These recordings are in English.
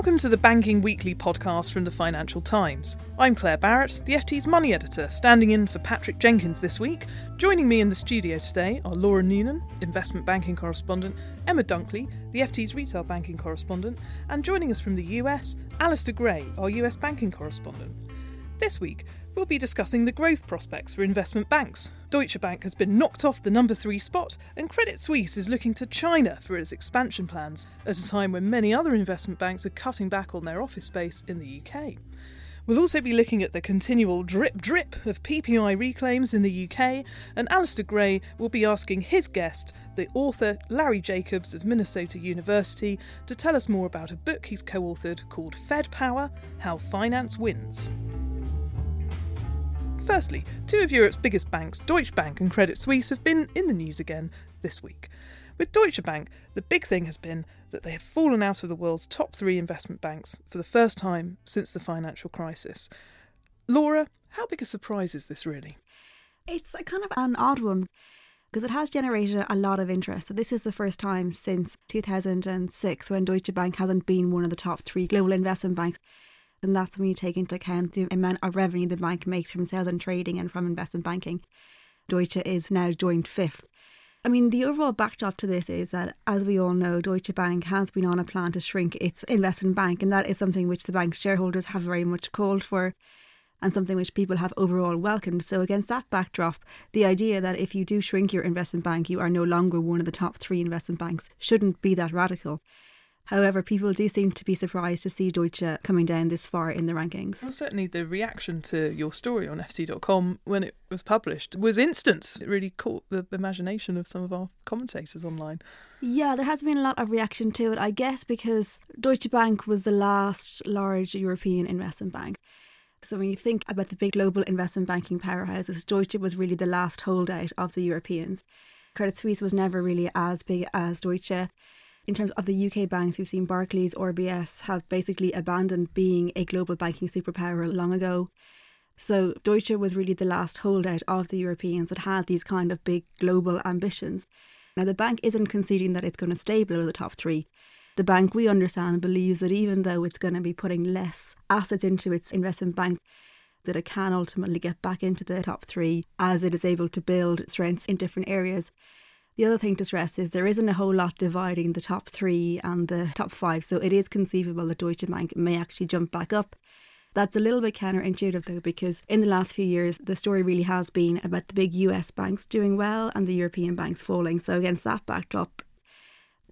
Welcome to the Banking Weekly podcast from the Financial Times. I'm Claer Barrett, the FT's money editor, standing in for Patrick Jenkins this week. Joining me in the studio today are Laura Noonan, investment banking correspondent, Emma Dunkley, the FT's retail banking correspondent, and joining us from the US, Alistair Gray, our US banking correspondent. This week, we'll be discussing the growth prospects for investment banks. Deutsche Bank has been knocked off the number three spot, and Credit Suisse is looking to China for its expansion plans, at a time when many other investment banks are cutting back on their office space in the UK. We'll also be looking at the continual drip drip of PPI reclaims in the UK, and Alistair Gray will be asking his guest, the author Larry Jacobs of Minnesota University, to tell us more about a book he's co authored called Fed Power How Finance Wins. Firstly, two of Europe's biggest banks, Deutsche Bank and Credit Suisse, have been in the news again this week. With Deutsche Bank, the big thing has been that they have fallen out of the world's top three investment banks for the first time since the financial crisis. Laura, how big a surprise is this really? It's a kind of an odd one because it has generated a lot of interest. So this is the first time since 2006 when Deutsche Bank hasn't been one of the top three global investment banks. And that's when you take into account the amount of revenue the bank makes from sales and trading and from investment banking. Deutsche is now joined fifth. I mean, the overall backdrop to this is that, as we all know, Deutsche Bank has been on a plan to shrink its investment bank, and that is something which the bank's shareholders have very much called for and something which people have overall welcomed. So, against that backdrop, the idea that if you do shrink your investment bank, you are no longer one of the top three investment banks shouldn't be that radical. However, people do seem to be surprised to see Deutsche coming down this far in the rankings. Well, certainly the reaction to your story on FT.com when it was published was instant. It really caught the imagination of some of our commentators online. Yeah, there has been a lot of reaction to it, I guess, because Deutsche Bank was the last large European investment bank. So when you think about the big global investment banking powerhouses, Deutsche was really the last holdout of the Europeans. Credit Suisse was never really as big as Deutsche. In terms of the UK banks, we've seen Barclays, RBS have basically abandoned being a global banking superpower long ago. So Deutsche was really the last holdout of the Europeans that had these kind of big global ambitions. Now the bank isn't conceding that it's going to stay below the top three. The bank, we understand, believes that even though it's going to be putting less assets into its investment bank, that it can ultimately get back into the top three as it is able to build strengths in different areas. The other thing to stress is there isn't a whole lot dividing the top three and the top five, so it is conceivable that Deutsche Bank may actually jump back up. That's a little bit counterintuitive though, because in the last few years, the story really has been about the big US banks doing well and the European banks falling. So, against that backdrop,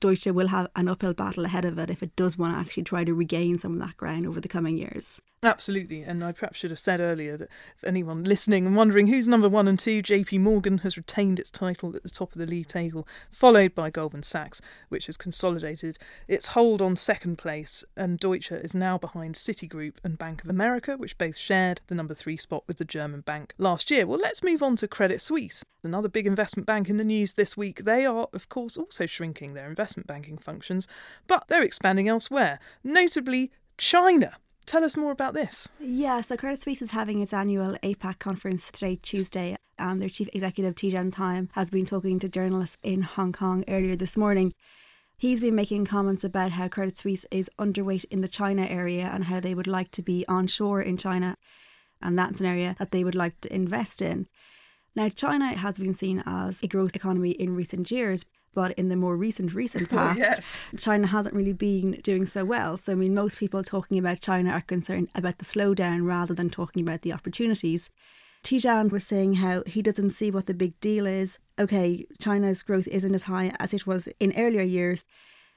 Deutsche will have an uphill battle ahead of it if it does want to actually try to regain some of that ground over the coming years. Absolutely, and I perhaps should have said earlier that if anyone listening and wondering who's number one and two, JP Morgan has retained its title at the top of the league table, followed by Goldman Sachs, which has consolidated its hold on second place, and Deutsche is now behind Citigroup and Bank of America, which both shared the number three spot with the German bank last year. Well, let's move on to Credit Suisse, another big investment bank in the news this week. They are, of course, also shrinking their investment banking functions, but they're expanding elsewhere, notably China. Tell us more about this. Yeah, so Credit Suisse is having its annual APAC conference today, Tuesday, and their chief executive, Tidjane Thiam, has been talking to journalists in Hong Kong earlier this morning. He's been making comments about how Credit Suisse is underweight in the China area and how they would like to be onshore in China, and that's an area that they would like to invest in. Now, China has been seen as a growth economy in recent years, but in the more recent recent past, yes. China hasn't really been doing so well. So I mean, most people talking about China are concerned about the slowdown rather than talking about the opportunities. Tidjane was saying how he doesn't see what the big deal is. Okay, China's growth isn't as high as it was in earlier years,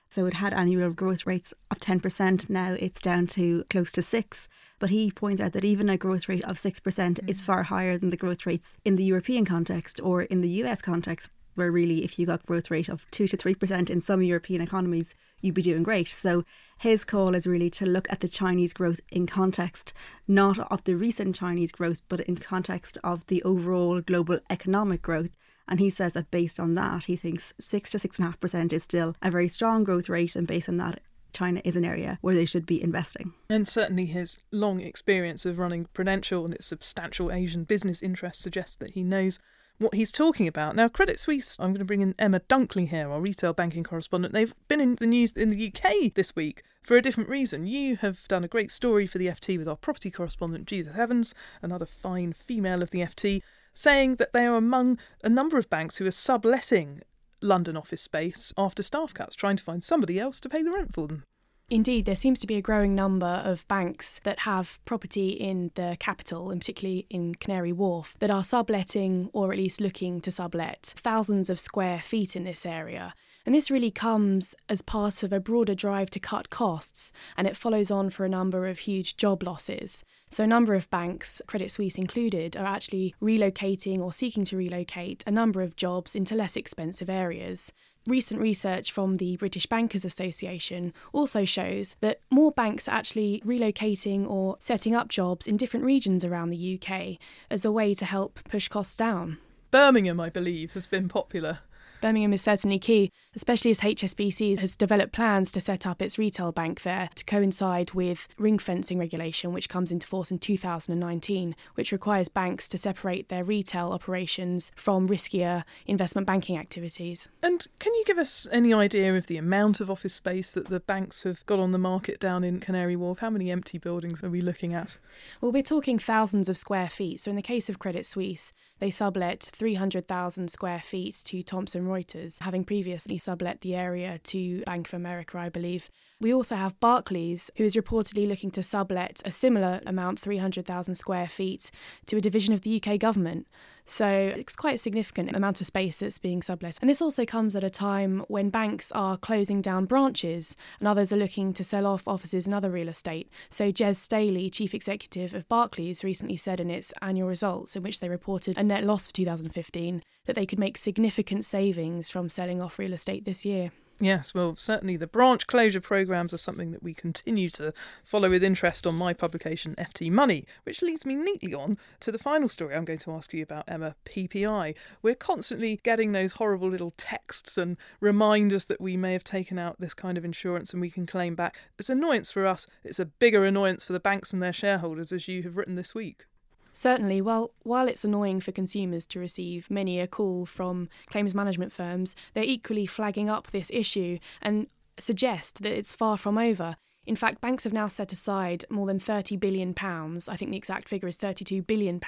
So it had annual growth rates of 10%. Now it's down to close to 6 But he points out that even a growth rate of 6% mm. is far higher than the growth rates in the European context or in the US context, where really if you got growth rate of 2 to 3% in some European economies, you'd be doing great. So his call is really to look at the Chinese growth in context, not of the recent Chinese growth, but in context of the overall global economic growth. And he says that based on that, he thinks 6 to 6.5% is still a very strong growth rate. And based on that, China is an area where they should be investing. And certainly his long experience of running Prudential and its substantial Asian business interests suggests that he knows what he's talking about. Now, Credit Suisse, I'm going to bring in Emma Dunkley here, our retail banking correspondent. They've been in the news in the UK this week for a different reason. You have done a great story for the FT with our property correspondent, Judith Evans, another fine female of the FT, saying that they are among a number of banks who are subletting London office space after staff cuts, trying to find somebody else to pay the rent for them. Indeed, there seems to be a growing number of banks that have property in the capital, and particularly in Canary Wharf, that are subletting or at least looking to sublet thousands of square feet in this area. And this really comes as part of a broader drive to cut costs, and it follows on for a number of huge job losses. So, a number of banks, Credit Suisse included, are actually relocating or seeking to relocate a number of jobs into less expensive areas. Recent research from the British Bankers Association also shows that more banks are actually relocating or setting up jobs in different regions around the UK as a way to help push costs down. Birmingham, I believe, has been popular. Birmingham is certainly key, especially as HSBC has developed plans to set up its retail bank there to coincide with ring fencing regulation, which comes into force in 2019, which requires banks to separate their retail operations from riskier investment banking activities. And can you give us any idea of the amount of office space that the banks have got on the market down in Canary Wharf? How many empty buildings are we looking at? Well, we're talking thousands of square feet. So, in the case of Credit Suisse, they sublet 300,000 square feet to Thomson Reuters, having previously sublet the area to Bank of America, I believe. We also have Barclays, who is reportedly looking to sublet a similar amount, 300,000 square feet, to a division of the UK government. So it's quite a significant amount of space that's being sublet. And this also comes at a time when banks are closing down branches and others are looking to sell off offices and other real estate. So Jes Staley, chief executive of Barclays, recently said in its annual results, in which they reported a net loss for 2015, that they could make significant savings from selling off real estate this year. Yes, well, certainly the branch closure programmes are something that we continue to follow with interest on my publication, FT Money, which leads me neatly on to the final story I'm going to ask you about, Emma PPI. We're constantly getting those horrible little texts and reminders that we may have taken out this kind of insurance and we can claim back. It's annoyance for us, it's a bigger annoyance for the banks and their shareholders, as you have written this week. Certainly, while, while it's annoying for consumers to receive many a call from claims management firms, they're equally flagging up this issue and suggest that it's far from over. In fact, banks have now set aside more than £30 billion, I think the exact figure is £32 billion,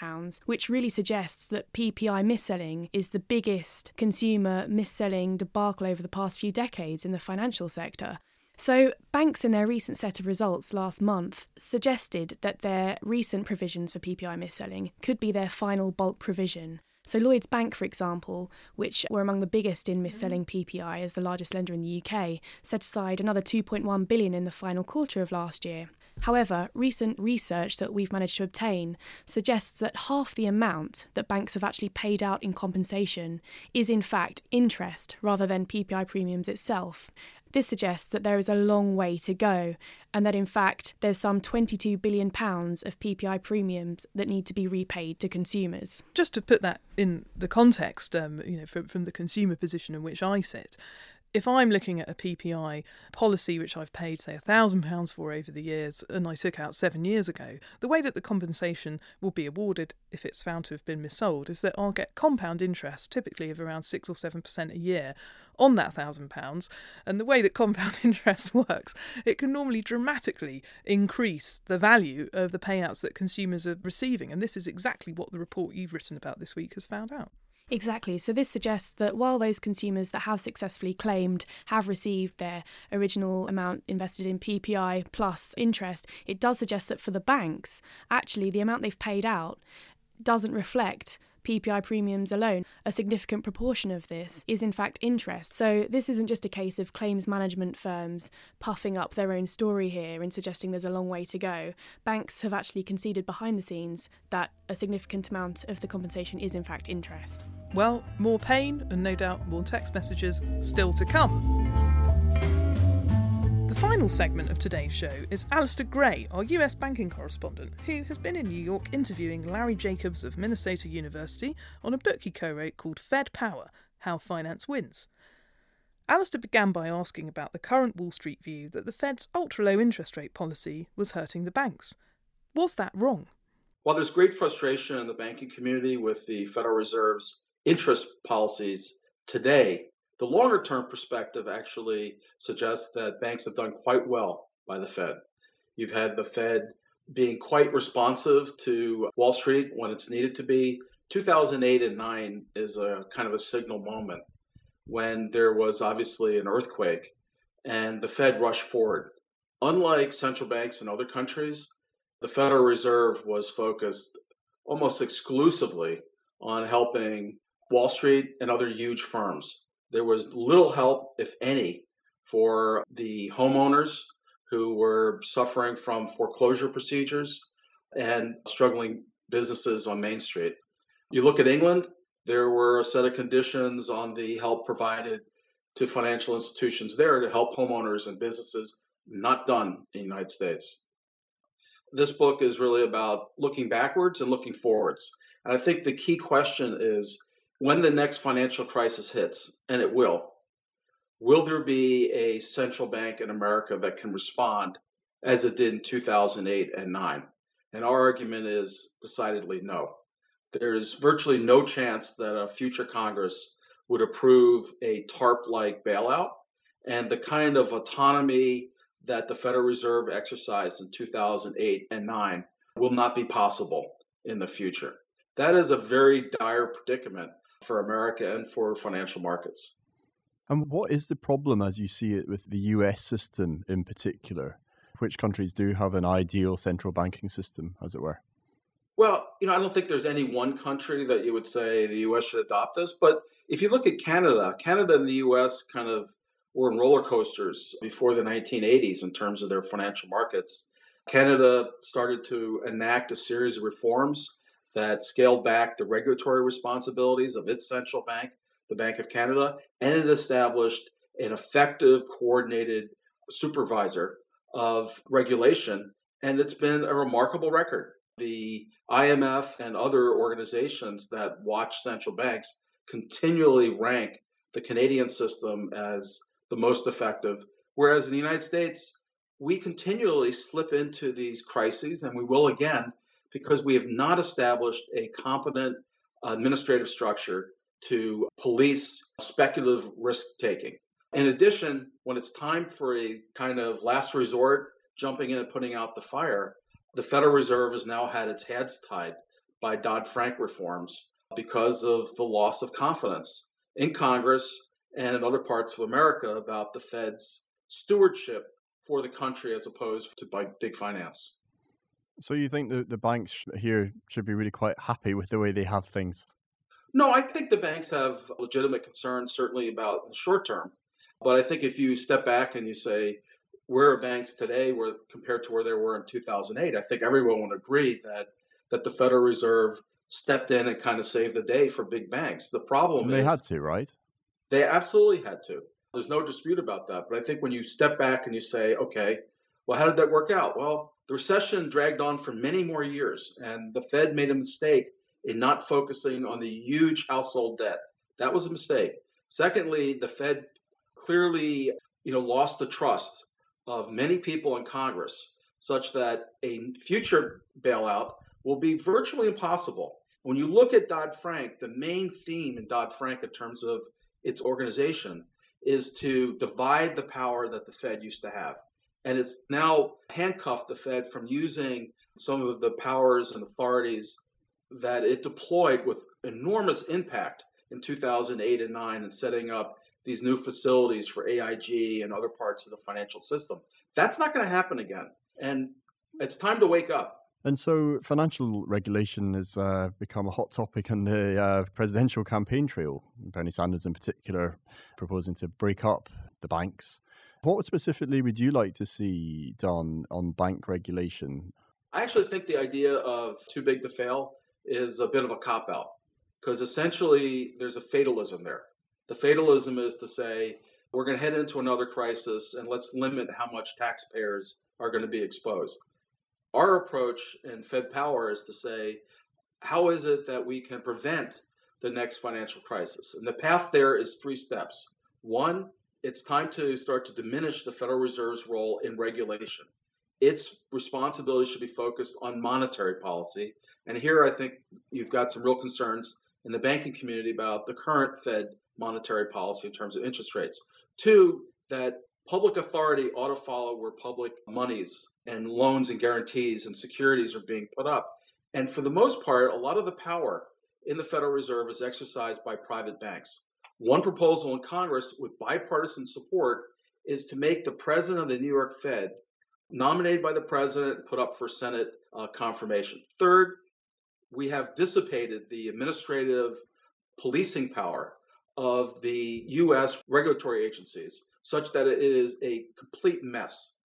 which really suggests that PPI mis-selling is the biggest consumer mis-selling debacle over the past few decades in the financial sector. So, banks in their recent set of results last month suggested that their recent provisions for PPI mis-selling could be their final bulk provision. So, Lloyds Bank, for example, which were among the biggest in mis-selling PPI as the largest lender in the UK, set aside another 2.1 billion in the final quarter of last year. However, recent research that we've managed to obtain suggests that half the amount that banks have actually paid out in compensation is in fact interest rather than PPI premiums itself. This suggests that there is a long way to go, and that in fact there's some £22 billion of PPI premiums that need to be repaid to consumers. Just to put that in the context, um, you know, from, from the consumer position in which I sit, if I'm looking at a PPI policy which I've paid, say, £1,000 for over the years and I took out seven years ago, the way that the compensation will be awarded if it's found to have been missold is that I'll get compound interest, typically of around 6 or 7% a year, on that £1,000. And the way that compound interest works, it can normally dramatically increase the value of the payouts that consumers are receiving. And this is exactly what the report you've written about this week has found out. Exactly. So this suggests that while those consumers that have successfully claimed have received their original amount invested in PPI plus interest, it does suggest that for the banks, actually the amount they've paid out doesn't reflect PPI premiums alone, a significant proportion of this is in fact interest. So this isn't just a case of claims management firms puffing up their own story here and suggesting there's a long way to go. Banks have actually conceded behind the scenes that a significant amount of the compensation is in fact interest. Well, more pain and no doubt more text messages still to come. The final segment of today's show is Alistair Gray, our US banking correspondent, who has been in New York interviewing Larry Jacobs of Minnesota University on a book he co wrote called Fed Power How Finance Wins. Alistair began by asking about the current Wall Street view that the Fed's ultra low interest rate policy was hurting the banks. Was that wrong? While there's great frustration in the banking community with the Federal Reserve's interest policies today, the longer term perspective actually suggests that banks have done quite well by the Fed. You've had the Fed being quite responsive to Wall Street when it's needed to be. 2008 and 9 is a kind of a signal moment when there was obviously an earthquake and the Fed rushed forward. Unlike central banks in other countries, the Federal Reserve was focused almost exclusively on helping Wall Street and other huge firms. There was little help, if any, for the homeowners who were suffering from foreclosure procedures and struggling businesses on Main Street. You look at England, there were a set of conditions on the help provided to financial institutions there to help homeowners and businesses not done in the United States. This book is really about looking backwards and looking forwards. And I think the key question is when the next financial crisis hits, and it will, will there be a central bank in America that can respond as it did in 2008 and 9? And our argument is decidedly no. There's virtually no chance that a future Congress would approve a TARP like bailout. And the kind of autonomy that the Federal Reserve exercised in 2008 and 9 will not be possible in the future. That is a very dire predicament for America and for financial markets. And what is the problem as you see it with the US system in particular? Which countries do have an ideal central banking system, as it were? Well, you know, I don't think there's any one country that you would say the US should adopt this. But if you look at Canada, Canada and the US kind of were in roller coasters before the 1980s in terms of their financial markets. Canada started to enact a series of reforms that scaled back the regulatory responsibilities of its central bank, the Bank of Canada, and it established an effective, coordinated supervisor of regulation. And it's been a remarkable record. The IMF and other organizations that watch central banks continually rank the Canadian system as the most effective. Whereas in the United States, we continually slip into these crises, and we will again because we have not established a competent administrative structure to police speculative risk taking. In addition, when it's time for a kind of last resort, jumping in and putting out the fire, the Federal Reserve has now had its hands tied by Dodd Frank reforms because of the loss of confidence in Congress and in other parts of America about the Fed's stewardship for the country as opposed to by big finance. So you think the, the banks here should be really quite happy with the way they have things? No, I think the banks have legitimate concerns, certainly about the short term. But I think if you step back and you say, where are banks today where, compared to where they were in 2008, I think everyone would agree that, that the Federal Reserve stepped in and kind of saved the day for big banks. The problem they is. They had to, right? They absolutely had to. There's no dispute about that. But I think when you step back and you say, okay, well, how did that work out? Well, the recession dragged on for many more years, and the Fed made a mistake in not focusing on the huge household debt. That was a mistake. Secondly, the Fed clearly, you know, lost the trust of many people in Congress, such that a future bailout will be virtually impossible. When you look at Dodd Frank, the main theme in Dodd Frank in terms of its organization is to divide the power that the Fed used to have. And it's now handcuffed the Fed from using some of the powers and authorities that it deployed with enormous impact in 2008 and 9 and setting up these new facilities for AIG and other parts of the financial system. That's not going to happen again. And it's time to wake up. And so, financial regulation has uh, become a hot topic on the uh, presidential campaign trail. Bernie Sanders, in particular, proposing to break up the banks. What specifically would you like to see done on bank regulation? I actually think the idea of too big to fail is a bit of a cop out because essentially there's a fatalism there. The fatalism is to say, we're going to head into another crisis and let's limit how much taxpayers are going to be exposed. Our approach in Fed Power is to say, how is it that we can prevent the next financial crisis? And the path there is three steps. One, it's time to start to diminish the Federal Reserve's role in regulation. Its responsibility should be focused on monetary policy. And here I think you've got some real concerns in the banking community about the current Fed monetary policy in terms of interest rates. Two, that public authority ought to follow where public monies and loans and guarantees and securities are being put up. And for the most part, a lot of the power in the Federal Reserve is exercised by private banks. One proposal in Congress with bipartisan support is to make the president of the New York Fed nominated by the president and put up for Senate uh, confirmation. Third, we have dissipated the administrative policing power of the U.S. regulatory agencies such that it is a complete mess.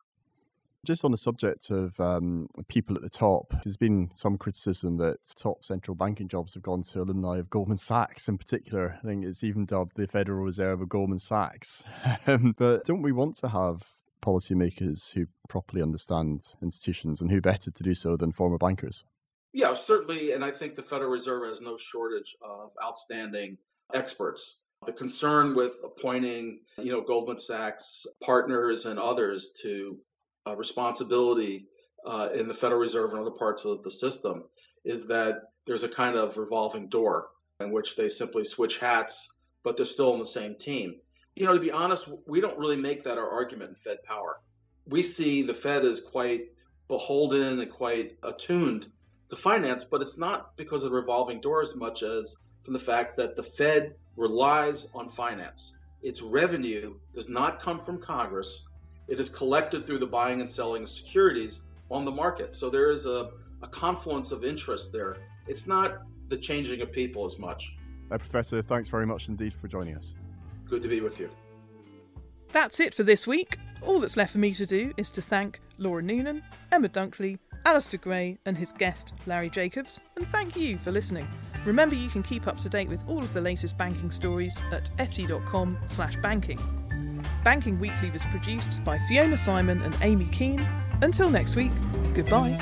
Just on the subject of um, people at the top, there's been some criticism that top central banking jobs have gone to alumni of Goldman Sachs in particular. I think it's even dubbed the Federal Reserve of Goldman Sachs. Um, but don't we want to have policymakers who properly understand institutions and who better to do so than former bankers? Yeah, certainly. And I think the Federal Reserve has no shortage of outstanding experts. The concern with appointing, you know, Goldman Sachs partners and others to uh, responsibility uh, in the Federal Reserve and other parts of the system is that there's a kind of revolving door in which they simply switch hats, but they're still on the same team. You know, to be honest, we don't really make that our argument in Fed power. We see the Fed as quite beholden and quite attuned to finance, but it's not because of the revolving door as much as from the fact that the Fed relies on finance. Its revenue does not come from Congress. It is collected through the buying and selling of securities on the market. So there is a, a confluence of interest there. It's not the changing of people as much. Uh, Professor, thanks very much indeed for joining us. Good to be with you. That's it for this week. All that's left for me to do is to thank Laura Noonan, Emma Dunkley, Alistair Gray, and his guest, Larry Jacobs, and thank you for listening. Remember you can keep up to date with all of the latest banking stories at ft.com slash banking. Banking Weekly was produced by Fiona Simon and Amy Keane. Until next week, goodbye.